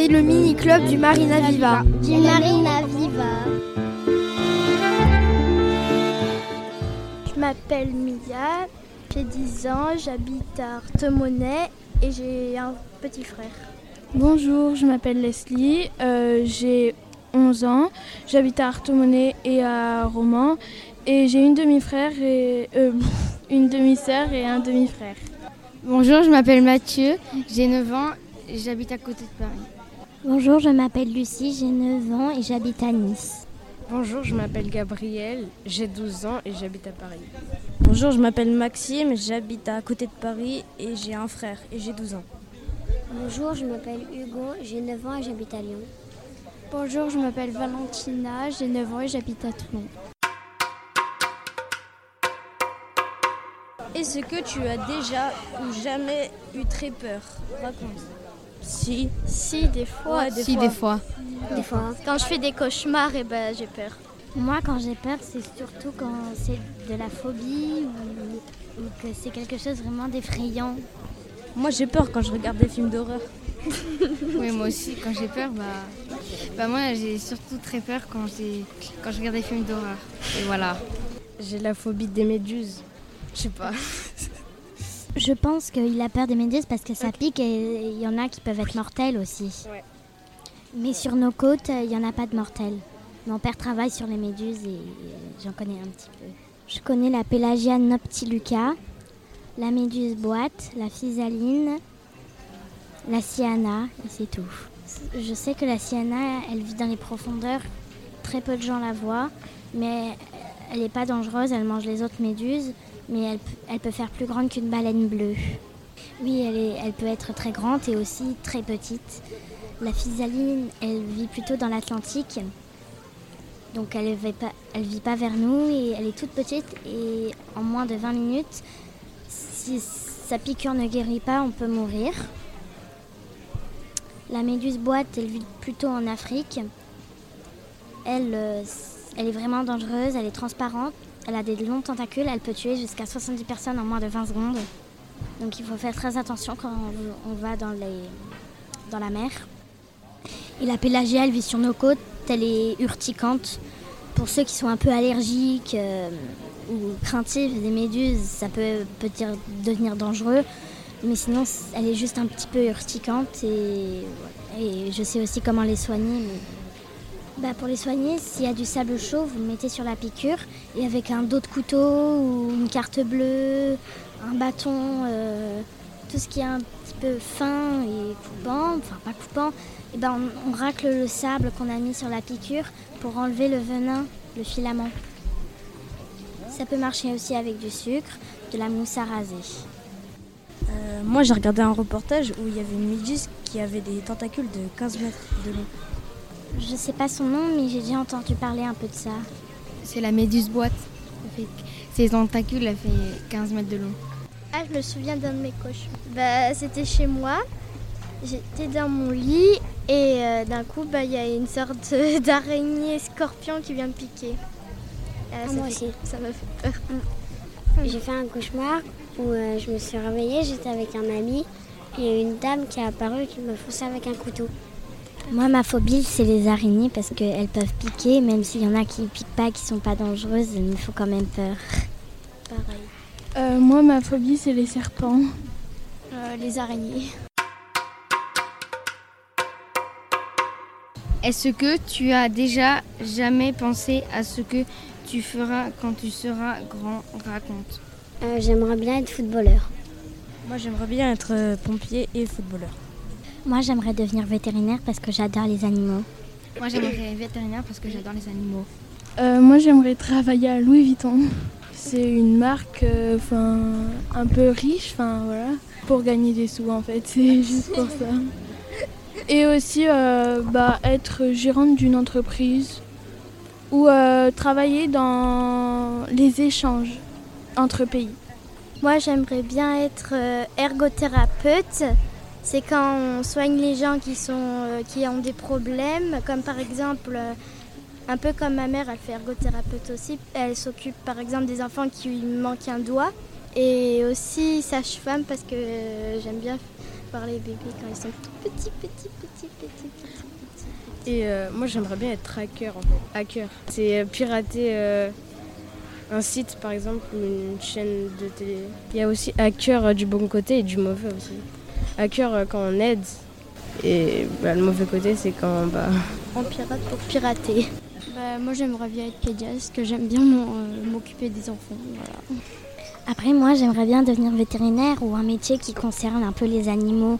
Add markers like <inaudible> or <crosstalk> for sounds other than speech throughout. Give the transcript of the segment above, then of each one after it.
C'est le mini-club du Marina Viva. Du Marina Viva. Je m'appelle Mia, j'ai 10 ans, j'habite à Artemonnet et j'ai un petit frère. Bonjour, je m'appelle Leslie, euh, j'ai 11 ans, j'habite à Artemonnet et à Romans et j'ai une demi-frère et euh, <laughs> une demi-sœur et un demi-frère. Bonjour, je m'appelle Mathieu, j'ai 9 ans et j'habite à côté de Paris. Bonjour, je m'appelle Lucie, j'ai 9 ans et j'habite à Nice. Bonjour, je m'appelle Gabriel, j'ai 12 ans et j'habite à Paris. Bonjour, je m'appelle Maxime, j'habite à côté de Paris et j'ai un frère et j'ai 12 ans. Bonjour, je m'appelle Hugo, j'ai 9 ans et j'habite à Lyon. Bonjour, je m'appelle Valentina, j'ai 9 ans et j'habite à Toulon. Est-ce que tu as déjà ou jamais eu très peur? Raconte. Si. Si, des fois. Ouais, des si, fois. des fois. Des fois. Quand je fais des cauchemars, et eh ben, j'ai peur. Moi, quand j'ai peur, c'est surtout quand c'est de la phobie ou, ou que c'est quelque chose vraiment d'effrayant. Moi, j'ai peur quand je regarde des films d'horreur. <laughs> oui, moi aussi, quand j'ai peur, bah, bah moi, j'ai surtout très peur quand, quand je regarde des films d'horreur. Et voilà. J'ai la phobie des méduses. Je sais pas. Je pense qu'il a peur des méduses parce que ça pique et il y en a qui peuvent être mortels aussi. Mais sur nos côtes, il n'y en a pas de mortels. Mon père travaille sur les méduses et j'en connais un petit peu. Je connais la Pelagia noctiluca, la méduse boîte, la physaline, la cyanna et c'est tout. Je sais que la cyanna, elle vit dans les profondeurs. Très peu de gens la voient, mais elle n'est pas dangereuse, elle mange les autres méduses mais elle, peut faire plus grande qu'une baleine bleue. Oui, elle, peut être très grande et aussi très petite. La physaline, elle vit plutôt dans l'Atlantique. Donc elle ne vit, pas, vers nous et elle est toute petite et en moins de 20 minutes, si sa piqûre ne guérit pas, on peut mourir. La méduse boîte, elle vit plutôt en Afrique. Euh, elle est vraiment dangereuse, elle est transparente elle a des longs tentacules, elle peut tuer jusqu'à 70 personnes en moins de 20 secondes. Donc il faut faire très attention quand on va dans, les, dans la mer. Et la pélagia, elle vit sur nos côtes, elle est urticante. Pour ceux qui sont un peu allergiques euh, ou craintifs des méduses, ça peut, peut devenir dangereux. Mais sinon, elle est juste un petit peu urticante et je sais aussi comment les soigner. Bah pour les soigner, s'il y a du sable chaud, vous le mettez sur la piqûre et avec un dos de couteau ou une carte bleue, un bâton, euh, tout ce qui est un petit peu fin et coupant, enfin pas coupant, et ben on, racle le sable qu'on a mis sur la piqûre pour enlever le venin, le filament. Ça peut marcher aussi avec du sucre, de la mousse à raser. Euh, moi j'ai regardé un reportage où il y avait une méduse qui avait des tentacules de 15 mètres de long. Je sais pas son nom, mais j'ai déjà entendu parler un peu de ça. C'est la méduse boîte. Ses tentacules, elle fait 15 mètres de long. Ah, je me souviens d'un de mes cauchemars. Bah, c'était chez moi. J'étais dans mon lit et euh, d'un coup, bah, il y a une sorte <laughs> d'araignée scorpion qui vient me piquer. Ah, ah moi aussi. Ça m'a fait peur. J'ai fait un cauchemar où euh, je me suis réveillée, j'étais avec un ami et une dame qui est apparue qui m'a foncé avec un couteau. Moi, ma phobie, c'est les araignées parce qu'elles peuvent piquer, même s'il y en a qui ne piquent pas, qui sont pas dangereuses, il me faut quand même peur. Pareil. Euh, moi, ma phobie, c'est les serpents. Euh, les araignées. Est-ce que tu as déjà jamais pensé à ce que tu feras quand tu seras grand Raconte. Euh, j'aimerais bien être footballeur. Moi, j'aimerais bien être pompier et footballeur. Moi, j'aimerais devenir vétérinaire parce que j'adore les animaux. Moi, j'aimerais être vétérinaire parce que j'adore les animaux. Euh, moi, j'aimerais travailler à Louis Vuitton. C'est une marque euh, enfin un peu riche, enfin voilà, pour gagner des sous en fait, <laughs> c'est juste pour ça. Et aussi euh, bah, être gérante d'une entreprise ou travailler dans les échanges entre pays. Moi, j'aimerais bien être ergothérapeute c'est quand on soigne les gens qui, sont, euh, qui ont des problèmes, comme par exemple, euh, un peu comme ma mère, elle fait ergothérapeute aussi. Elle s'occupe par exemple des enfants qui manquent un doigt. Et aussi sage-femme parce que euh, j'aime bien par les bébés quand ils sont tout petits, petits, petits, petits, petits. Et moi, j'aimerais bien être hacker, en fait. Hacker. C'est pirater un site, par exemple, ou une chaîne de télé. Il y a aussi hacker du bon côté et du mauvais aussi. Hacker euh, quand on aide. Et bah, le mauvais côté, c'est quand bah, On pirate pour pirater. Bah, moi j'aimerais bien être pédiatre parce que j'aime bien euh, m'occuper des enfants. Voilà. Après, moi, j'aimerais bien devenir vétérinaire ou un métier qui concerne un peu les animaux.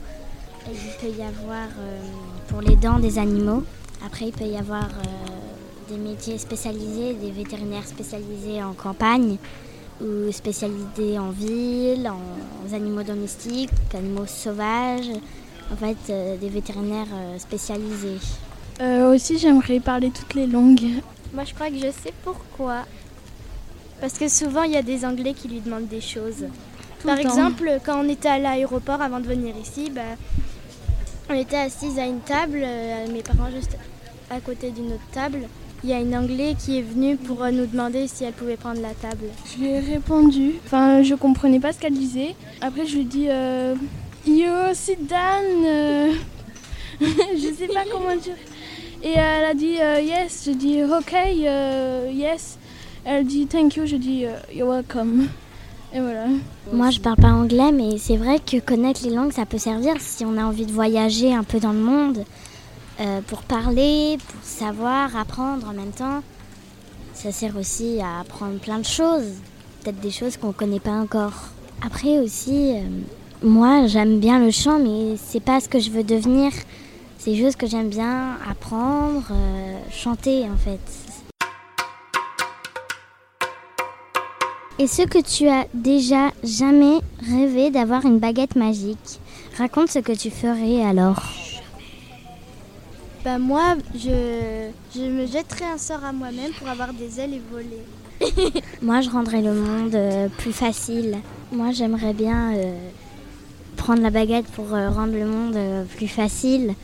Il peut y avoir euh, pour les dents des animaux. Après, il peut y avoir euh, des métiers spécialisés, des vétérinaires spécialisés en campagne ou spécialisés en ville, en, en animaux domestiques, animaux sauvages. En fait, euh, des vétérinaires euh, spécialisés. Euh, aussi, j'aimerais parler toutes les langues. Moi, je crois que je sais pourquoi. Parce que souvent, il y a des Anglais qui lui demandent des choses. Tout Par exemple, quand on était à l'aéroport avant de venir ici, bah, on était assises à une table, euh, mes parents juste à côté d'une autre table. Il y a une Anglais qui est venue pour euh, nous demander si elle pouvait prendre la table. Je lui ai répondu. Enfin, je comprenais pas ce qu'elle disait. Après, je lui ai dit euh, Yo, sit down. euh. <laughs> je sais pas comment dire. Et elle a dit euh, Yes. Je dis Ok, euh, yes. Elle dit Thank you. Je dis euh, You're welcome. Et voilà. Moi, je parle pas anglais, mais c'est vrai que connaître les langues, ça peut servir si on a envie de voyager un peu dans le monde, euh, pour parler, pour savoir, apprendre en même temps. Ça sert aussi à apprendre plein de choses, peut-être des choses qu'on connaît pas encore. Après aussi, euh, moi, j'aime bien le chant, mais c'est pas ce que je veux devenir. C'est juste que j'aime bien apprendre, euh, chanter en fait. Est-ce que tu as déjà jamais rêvé d'avoir une baguette magique Raconte ce que tu ferais alors. Bah, moi, je, je me jetterais un sort à moi-même pour avoir des ailes et voler. <laughs> Moi, je rendrais le monde euh, plus facile. Moi, j'aimerais bien euh, prendre la baguette pour euh, rendre le monde plus facile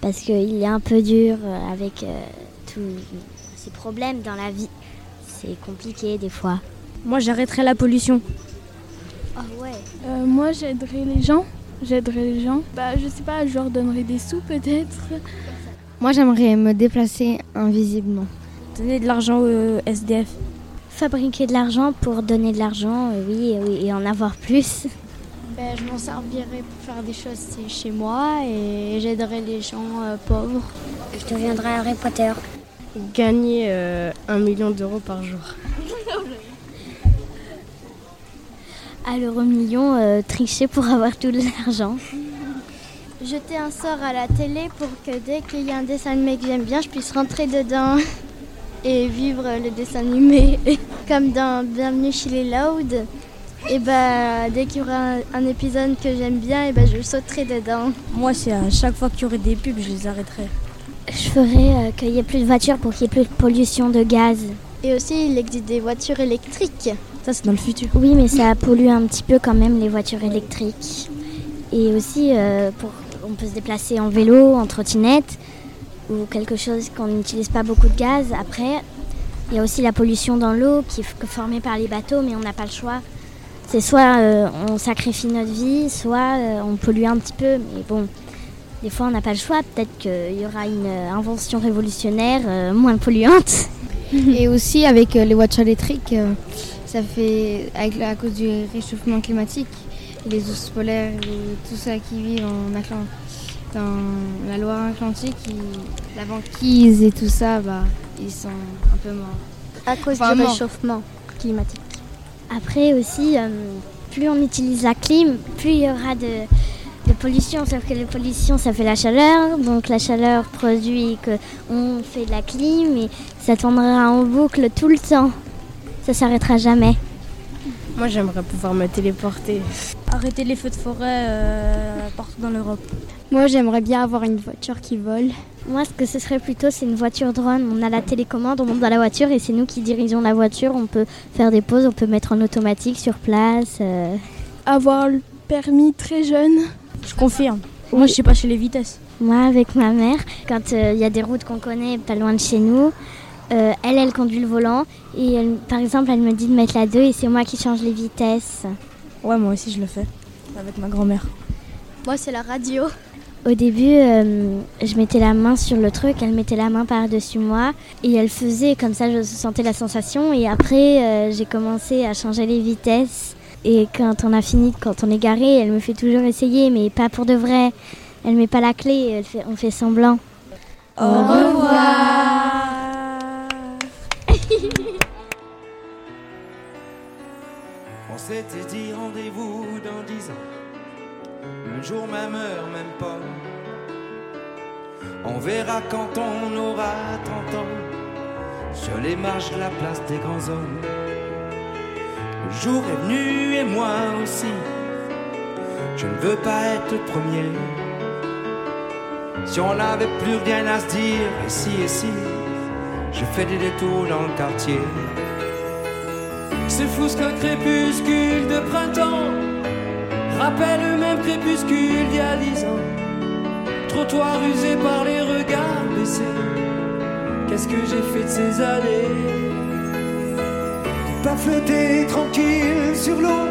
parce qu'il est un peu dur avec euh, tous ces problèmes dans la vie. C'est compliqué des fois. Moi, j'arrêterai la pollution. Ah ouais. Euh, moi, j'aiderais les gens. J'aiderais les gens. Bah, je sais pas, je leur donnerais des sous peut-être. Moi, j'aimerais me déplacer invisiblement. Donner de l'argent au SDF. Fabriquer de l'argent pour donner de l'argent, euh, oui, oui, et en avoir plus. Ben, je m'en servirais pour faire des choses chez moi et j'aiderais les gens euh, pauvres. Je deviendrai Harry Potter. gagner euh, un million d'euros par jour. À l'euro million, euh, tricher pour avoir tout l'argent. Jeter un sort à la télé pour que dès qu'il y a un dessin animé que j'aime bien, je puisse rentrer dedans <laughs> et vivre le dessin animé. <laughs> Comme dans Bienvenue chez les Loud. Et bah, dès qu'il y aura un, épisode que j'aime bien, et bah, je sauterai dedans. Moi, c'est à chaque fois qu'il y aurait des pubs, je les arrêterai. Je ferais euh, qu'il y ait plus de voitures pour qu'il y ait plus de pollution de gaz. Et aussi, il existe des voitures électriques. Ça, c'est dans le futur. Oui, mais ça pollue un petit peu quand même les voitures électriques. Et aussi, euh, pour, on peut se déplacer en vélo, en trottinette, ou quelque chose qu'on n'utilise pas beaucoup de gaz. Après, il y a aussi la pollution dans l'eau qui est formée par les bateaux, mais on n'a pas le choix. C'est soit euh, on sacrifie notre vie, soit euh, on pollue un petit peu. Mais bon, des fois on n'a pas le choix. Peut-être qu'il y aura une euh, invention révolutionnaire moins polluante. <laughs> Et aussi avec les voitures électriques, ça fait à cause du réchauffement climatique, les ours polaires et tout ça qui vivent en Atlant- dans la Loire-Atlantique, la banquise et tout ça, bah, ils sont un peu morts. À cause Enfin, du réchauffement climatique. Après aussi, euh, plus on utilise la clim, plus il y aura de, de pollution. Sauf que la pollution, ça fait la chaleur. Donc la chaleur produit qu'on fait de la clim et ça tournera en boucle tout le temps. Ça s'arrêtera jamais. Moi, j'aimerais pouvoir me téléporter. Arrêter les feux de forêt euh, partout dans l'Europe. Moi j'aimerais bien avoir une voiture qui vole. Moi, ce que ce serait plutôt, c'est une voiture drone. On a la télécommande, on monte dans la voiture et c'est nous qui dirigeons la voiture. On peut faire des pauses, on peut mettre en automatique sur place. euh. Avoir le permis très jeune. Je confirme. Moi, je sais pas chez les vitesses. Moi, avec ma mère, quand il y a des routes qu'on connaît pas loin de chez nous, euh, elle, elle conduit le volant. Et elle- par exemple, elle me dit de mettre la 2 et c'est moi qui change les vitesses. Ouais, moi aussi, je le fais. Avec ma grand-mère. Moi, c'est la radio. Au début, euh, je mettais la main sur le truc, elle mettait la main par-dessus moi et elle faisait comme ça, je sentais la sensation. Et après, euh, j'ai commencé à changer les vitesses. Et quand on a fini, quand on est garé, elle me fait toujours essayer, mais pas pour de vrai. Elle met pas la clé, elle fait, on fait semblant. Au revoir. On s'était dit rendez-vous dans dix ans. Un jour, même heure, même pas. On verra quand on aura 30 ans. Sur les marches de la place des grands hommes. Le jour est venu et moi aussi. Je ne veux pas être le premier. Si on n'avait plus rien à se dire, ici et si, je fais des détours dans le quartier. C'est fou ce qu'un crépuscule de printemps rappelle le même crépuscule d'il y a dix ans. Trottoir usé par les regards baissés. Qu'est-ce que j'ai fait de ces années? J'ai pas flotté tranquille sur l'eau.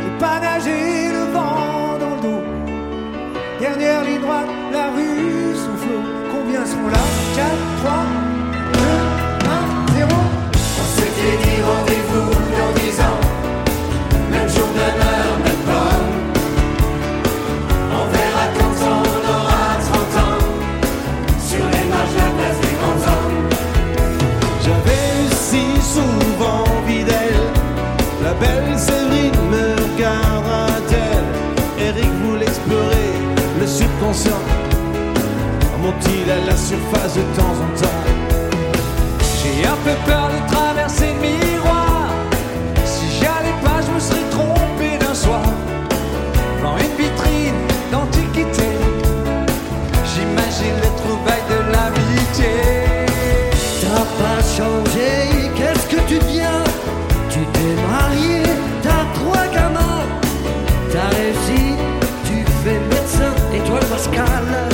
J'ai pas nagé le vent dans le dos. Dernière ligne droite, la rue sous flot. Combien sont là? 4, 3, Et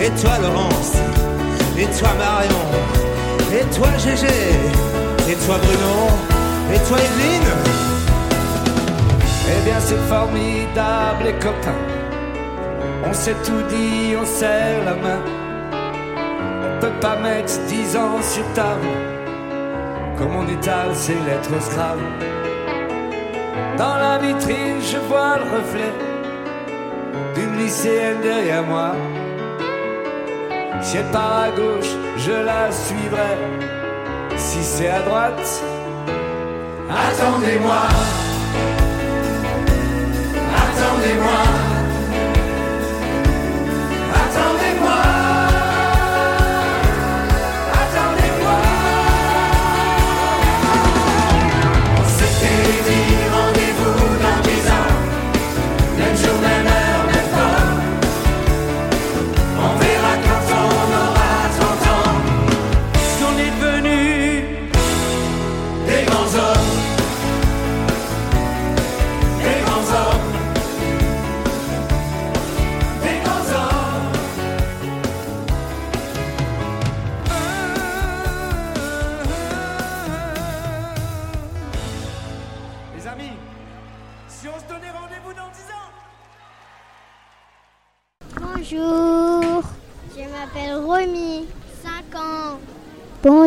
Et toi Laurence Et toi Marion Et toi Gégé Et toi Bruno Et toi Evelyne Eh bien, c'est formidable, les copains. On s'est tout dit, on serre la main. On peut pas mettre dix ans sur table. Comme on étale ses lettres au. Dans la vitrine, je vois le reflet d'une lycéenne derrière moi. Si elle part à gauche, je la suivrai. Si c'est à droite. Attendez-moi. Attendez-moi.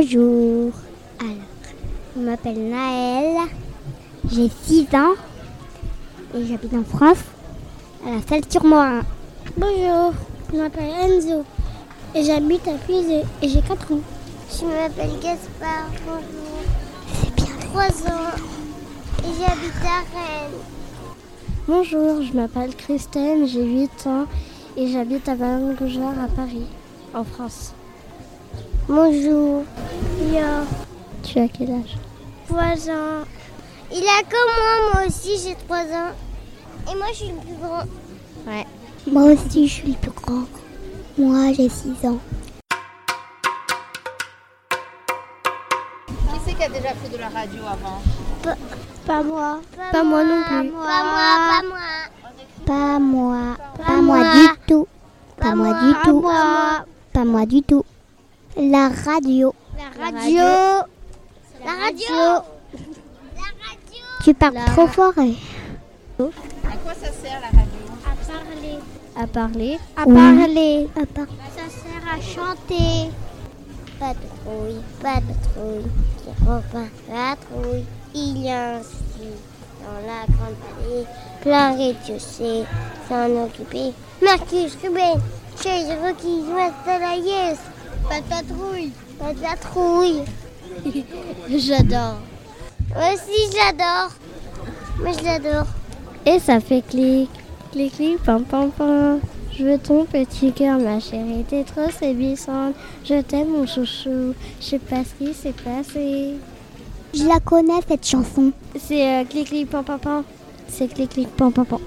Bonjour. Alors, je m'appelle Naël, j'ai 6 ans et j'habite en France, à la salle sur Morin. Bonjour, je m'appelle Enzo et j'habite à Puisé et j'ai 4 ans. Je m'appelle Gaspard, bonjour. C'est bien 3 ans et j'habite à Rennes. Bonjour, je m'appelle Christine, j'ai 8 ans et j'habite à Ballon-Gougeard à Paris, en France. Bonjour. Yo. Tu as quel âge? 3 ans. Il a comme moi, moi aussi j'ai 3 ans. Et moi je suis le plus grand. Ouais. Moi aussi je suis le plus grand. Moi j'ai 6 ans. Qui c'est qui a déjà fait de la radio avant? Pas, pas moi. Pas, pas moi, moi, non plus. Pas moi, pas moi. Pas moi. Pas, pas moi. moi du tout. Pas, pas moi, moi du pas tout. Moi. Pas moi du tout. La radio. La radio. La radio. La radio. Tu parles La trop fort. hein. À quoi ça sert la radio? À parler. À parler? À Oui. parler. À par- Ça sert à chanter. Patrouille, patrouille, repart patrouille. Il y a ainsi dans la grande vallée plein rez-de-chaussée s'en occuper. Marcus, Ruben, Chase, Rocky, Mastala, Yes. Pas de patrouille. Pas de patrouille. <laughs> J'adore. Moi aussi, j'adore. Moi, je l'adore. Et ça fait clic, clic, clic, pam, pam, pam. Je veux ton petit cœur, ma chérie, t'es trop séduisante. Je t'aime, mon chouchou. Je sais pas ce qui s'est passé. Je la connais, cette chanson. C'est euh, clic, clic, pam, pam, pam. C'est clic, clic, pam, pam, pam.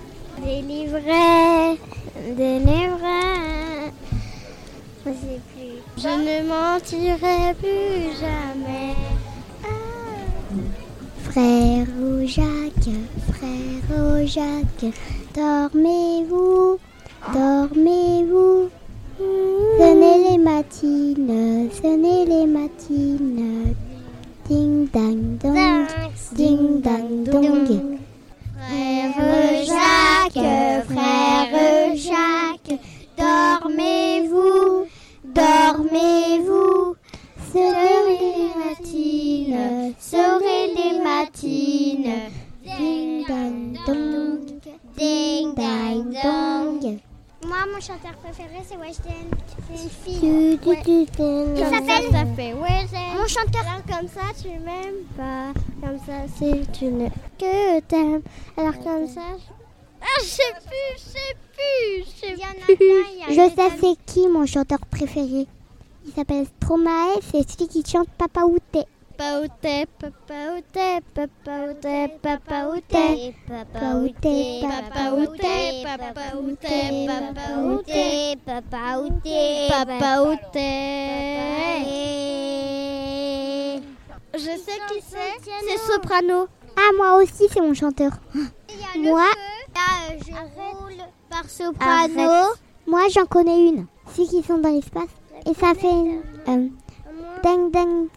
Délivré, délivré. Je sais plus. Je ne mentirai plus jamais. Frère ou Jacques, frère ou Jacques, dormez-vous, dormez-vous. Sonnez les matines, sonnez les matines. Ding dang dong, ding dang dong. Frère Jacques, frère Jacques, dormez-vous, dormez-vous. Sonnez les matines, sonnez les matines. Ding dang dong, ding dang dong. Moi, mon chanteur préféré, c'est Weshden. C'est une fille. Tu, tu, tu, Qui Comme s'appelle ça, fait Weshden. Mon chanteur. Alors comme ça, tu m'aimes pas. Comme ça, c'est tu ne que t'aimes. Alors comme ça, je... Ah, je sais plus, je sais plus, je sais Il plus. il Je sais c'est qui mon chanteur préféré. Il s'appelle Stromae, c'est celui qui chante Papa Outé. Papa Outé, Papa Outé, Papa Outé, Papa Outé. Papa outé, Papa Outé, Papa Outé, Papa Outé. papa outé, Papa Outé. Je sais qui c'est. C'est Soprano. Ah, moi aussi, c'est mon chanteur. Moi, Là, je roule par soprano. Moi j'en connais une. Ceux qui sont dans l'espace. Et ça fait euh, ding ding.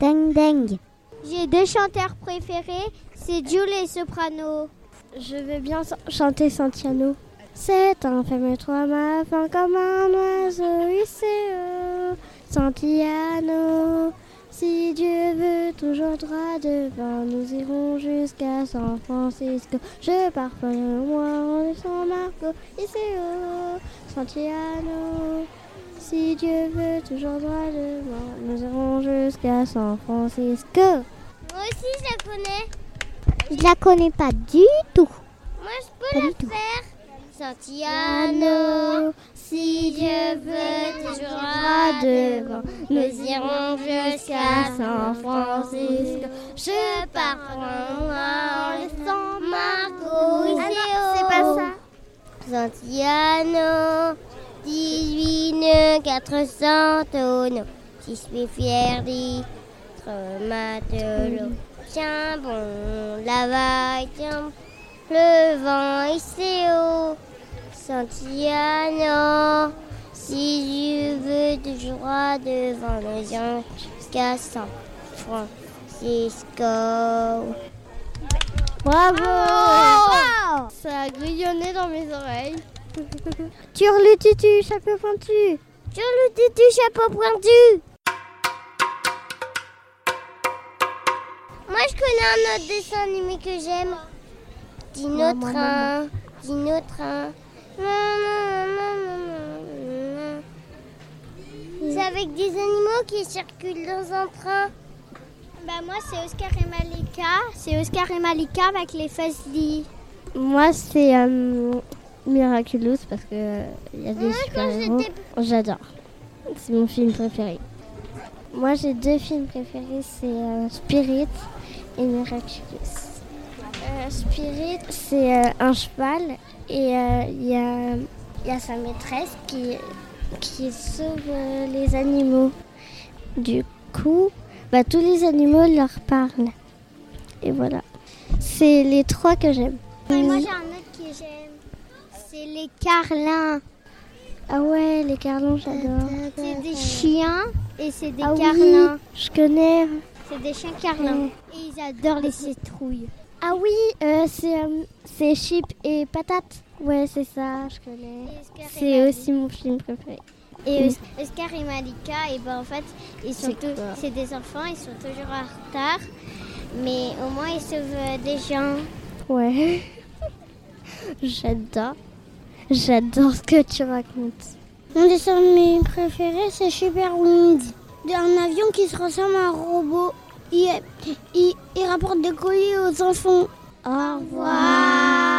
Ding ding. J'ai deux chanteurs préférés, c'est Jules et Soprano. Je vais bien ch- chanter Santiano. C'est un femme toi ma fin comme un oiseau ICO. Santiano. Si Dieu veut toujours droit devant, nous irons jusqu'à San Francisco. Je pars pour moi en San Marco, ICO. Santiano. Si Dieu veut toujours droit devant, nous irons jusqu'à San Francisco. Moi aussi, je la connais. Je la connais pas du tout. Moi, je peux Pas la du tout. faire. Santiano, si Dieu veut toujours droit devant, nous irons jusqu'à San Francisco. Je pars moi en laissant Marco ICO. c'est pas ça. Santiano, 18 nœuds, 400 tonneaux. Si je suis fier d'être matelot. Tiens bon, la vague, tiens le vent ICO. Santiano, si Dieu veut toujours droit devant nous irons jusqu'à San Francisco. Bravo Ça a grillonné dans mes oreilles. Turle tutu, chapeau pointu. Turle tutu, chapeau pointu. Moi, je connais un autre dessin animé que j'aime. Dino Train, Dino Train. C'est avec des animaux qui circulent dans un train. Bah moi c'est Oscar et Malika. C'est Oscar et Malika avec les Fuzzy. Moi c'est euh, Miraculous parce que il y a des super-héros. J'adore. C'est mon film préféré. Moi j'ai deux films préférés, c'est euh, Spirit et Miraculous. Euh, Spirit c'est euh, un cheval et euh, il y, a, y a sa maîtresse qui, qui sauve euh, les animaux. Du coup, bah, tous les animaux leur parlent. Et voilà. C'est les trois que j'aime. Et moi j'ai un autre que j'aime. Les carlins. Ah ouais, les carlins, j'adore. C'est des chiens et c'est des Ah oui, carlins. je connais. C'est des chiens carlins. Et ils adorent les citrouilles. Ah oui, euh, c'est euh, c'est Chip et Patate. Ouais, c'est ça, je connais. C'est aussi mon film préféré. Et Os- Oscar et Malika, et ben en fait, ils sont c'est des enfants, ils sont toujours en retard, mais au moins ils sauvent euh, des gens. Ouais. <laughs> J'adore. J'adore ce que tu racontes. Mon dessin animé préféré, c'est Super Wings. Un avion qui se ressemble à un robot. Il, il, il rapporte des colis aux enfants. Au revoir.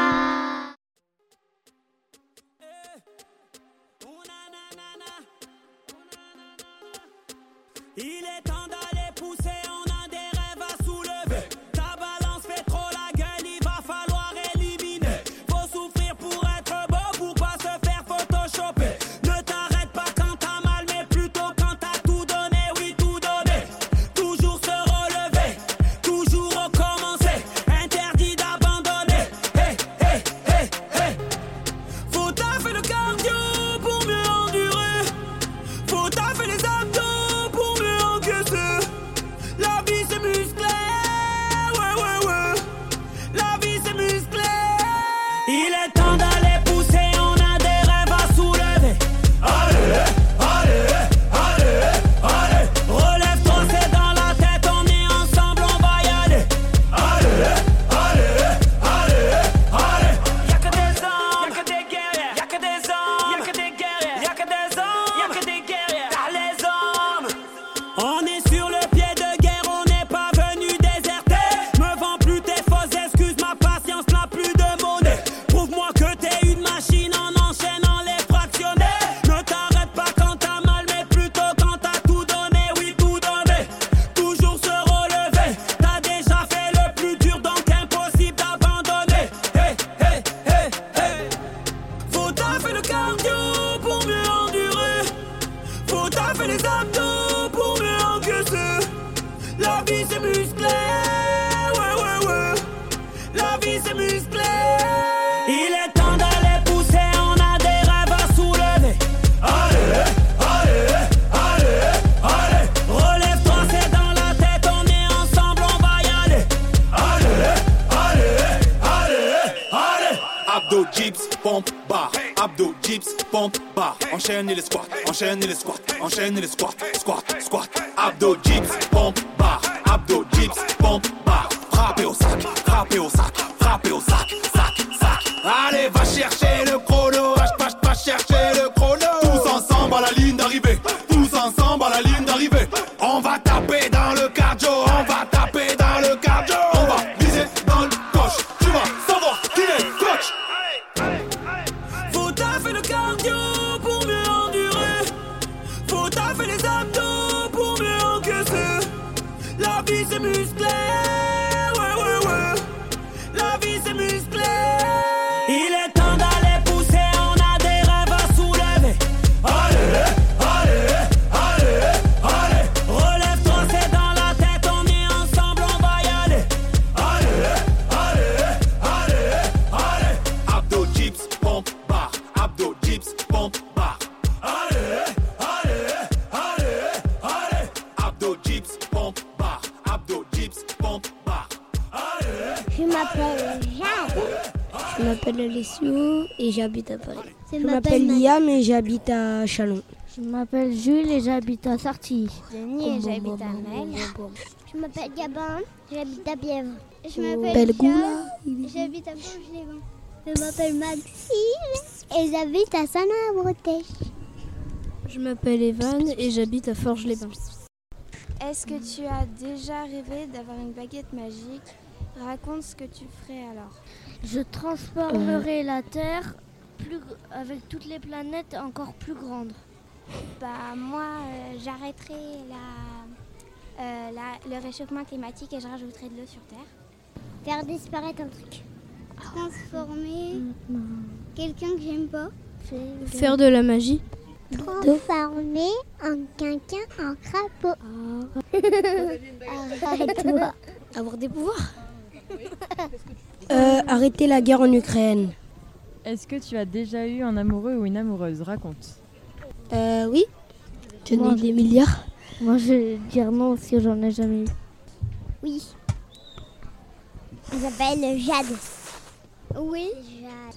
enchaîne les squats, enchaîne les squats, enchaîne les squats, squats. Je m'appelle Alessio et j'habite à Paris. Je m'appelle Liam et j'habite à Chalon. Je m'appelle Jules et j'habite à Sarty. Jenny et j'habite à Mel. Je m'appelle Gabin, j'habite à Bièvre. Je m'appelle goula. J'habite à Bourges-les-Vents. Je m'appelle Maxime et j'habite à Saint-Bretèche. Je m'appelle Evan et j'habite à Forges-les-Bains. Est-ce que tu as déjà rêvé d'avoir une baguette magique Raconte ce que tu ferais alors. Je transformerai la Terre plus, avec toutes les planètes encore plus grandes. Bah moi, euh, j'arrêterai la, euh, la- le réchauffement climatique et je rajouterai de l'eau sur Terre. Faire disparaître un truc. Transformer quelqu'un que j'aime pas. Faire de la magie. Transformer en quelqu'un en crapaud. <laughs> Arrête-toi. Avoir des pouvoirs. Euh, arrêter la guerre en Ukraine. Est-ce que tu as déjà eu un amoureux ou une amoureuse? Raconte. Euh, oui. J'en Moi, ai des milliards. Moi, je vais dire non parce que j'en ai jamais eu. Oui. Il s'appelle Jade. Oui.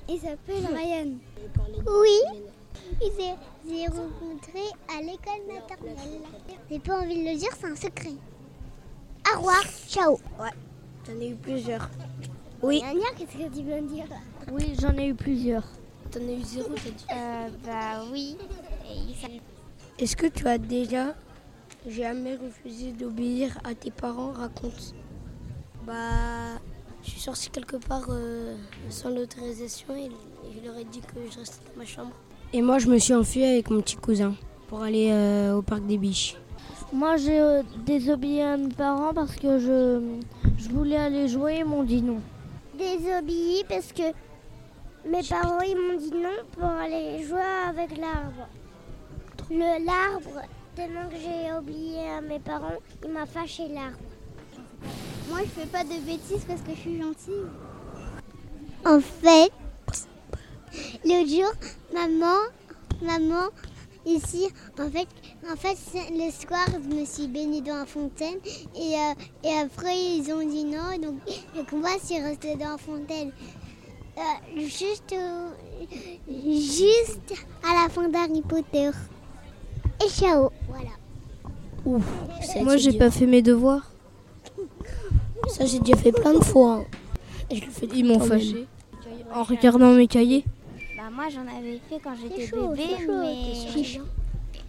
Il s'appelle Ryan. Oui. Il s'est s'est rencontré à l'école maternelle. J'ai pas envie de le dire, c'est un secret. Au revoir. Ciao. Ouais. J'en ai eu plusieurs. Oui. Qu'est-ce que tu viens de dire Oui, j'en ai eu plusieurs. T'en as eu zéro, t'as dit. Euh, bah oui. Et il s'appelle- Est-ce que tu as déjà jamais refusé d'obéir à tes parents Raconte. Bah, je suis sortie quelque part euh, sans l'autorisation et, et je leur ai dit que je restais dans ma chambre. Et moi, je me suis enfui avec mon petit cousin pour aller euh, au parc des biches. Moi, j'ai euh, désobéi à mes parents parce que je, je voulais aller jouer et ils m'ont dit non. Désobéi parce que mes parents ils m'ont dit non pour aller jouer avec l'arbre. Le l'arbre, tellement que j'ai oublié à mes parents, il m'a fâché l'arbre. Moi je fais pas de bêtises parce que je suis gentille. En fait, l'autre jour, maman, maman, ici, en fait, en fait, le soir, je me suis baignée dans la fontaine et, euh, et après ils ont dit non, donc, donc moi, je suis restée dans la fontaine. Euh, juste, euh, juste à la fin d'Harry Potter. Et ciao, voilà. Ouf, Moi, j'ai pas fait mes devoirs. Ça, j'ai déjà fait plein de fois. hein. Et je le fais Ils m'ont fâché. En regardant mes cahiers. Bah moi j'en avais fait quand j'étais bébé, mais chaud.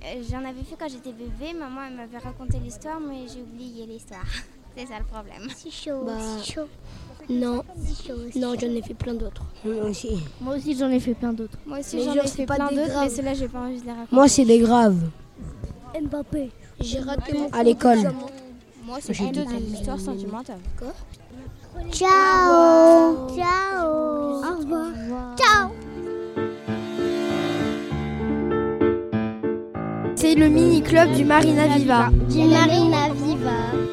Euh, j'en avais fait quand j'étais bébé. Maman elle m'avait raconté l'histoire, mais j'ai oublié l'histoire. <laughs> C'est ça le problème. C'est chaud, Bah, c'est chaud. Non, chaud. non, j'en ai fait plein d'autres. Moi aussi. Moi aussi, j'en ai fait plein d'autres. Moi aussi j'en ai fait pas plein d'autres, mais ceux-là j'ai pas envie de les raconter. Moi, c'est des graves. Mbappé. J'ai raté mon à l'école. Moi, c'est plutôt des histoires sentimentales. Ciao. Ciao. Au revoir. Ciao. C'est le mini-club du Marina Viva. Du Marina Viva.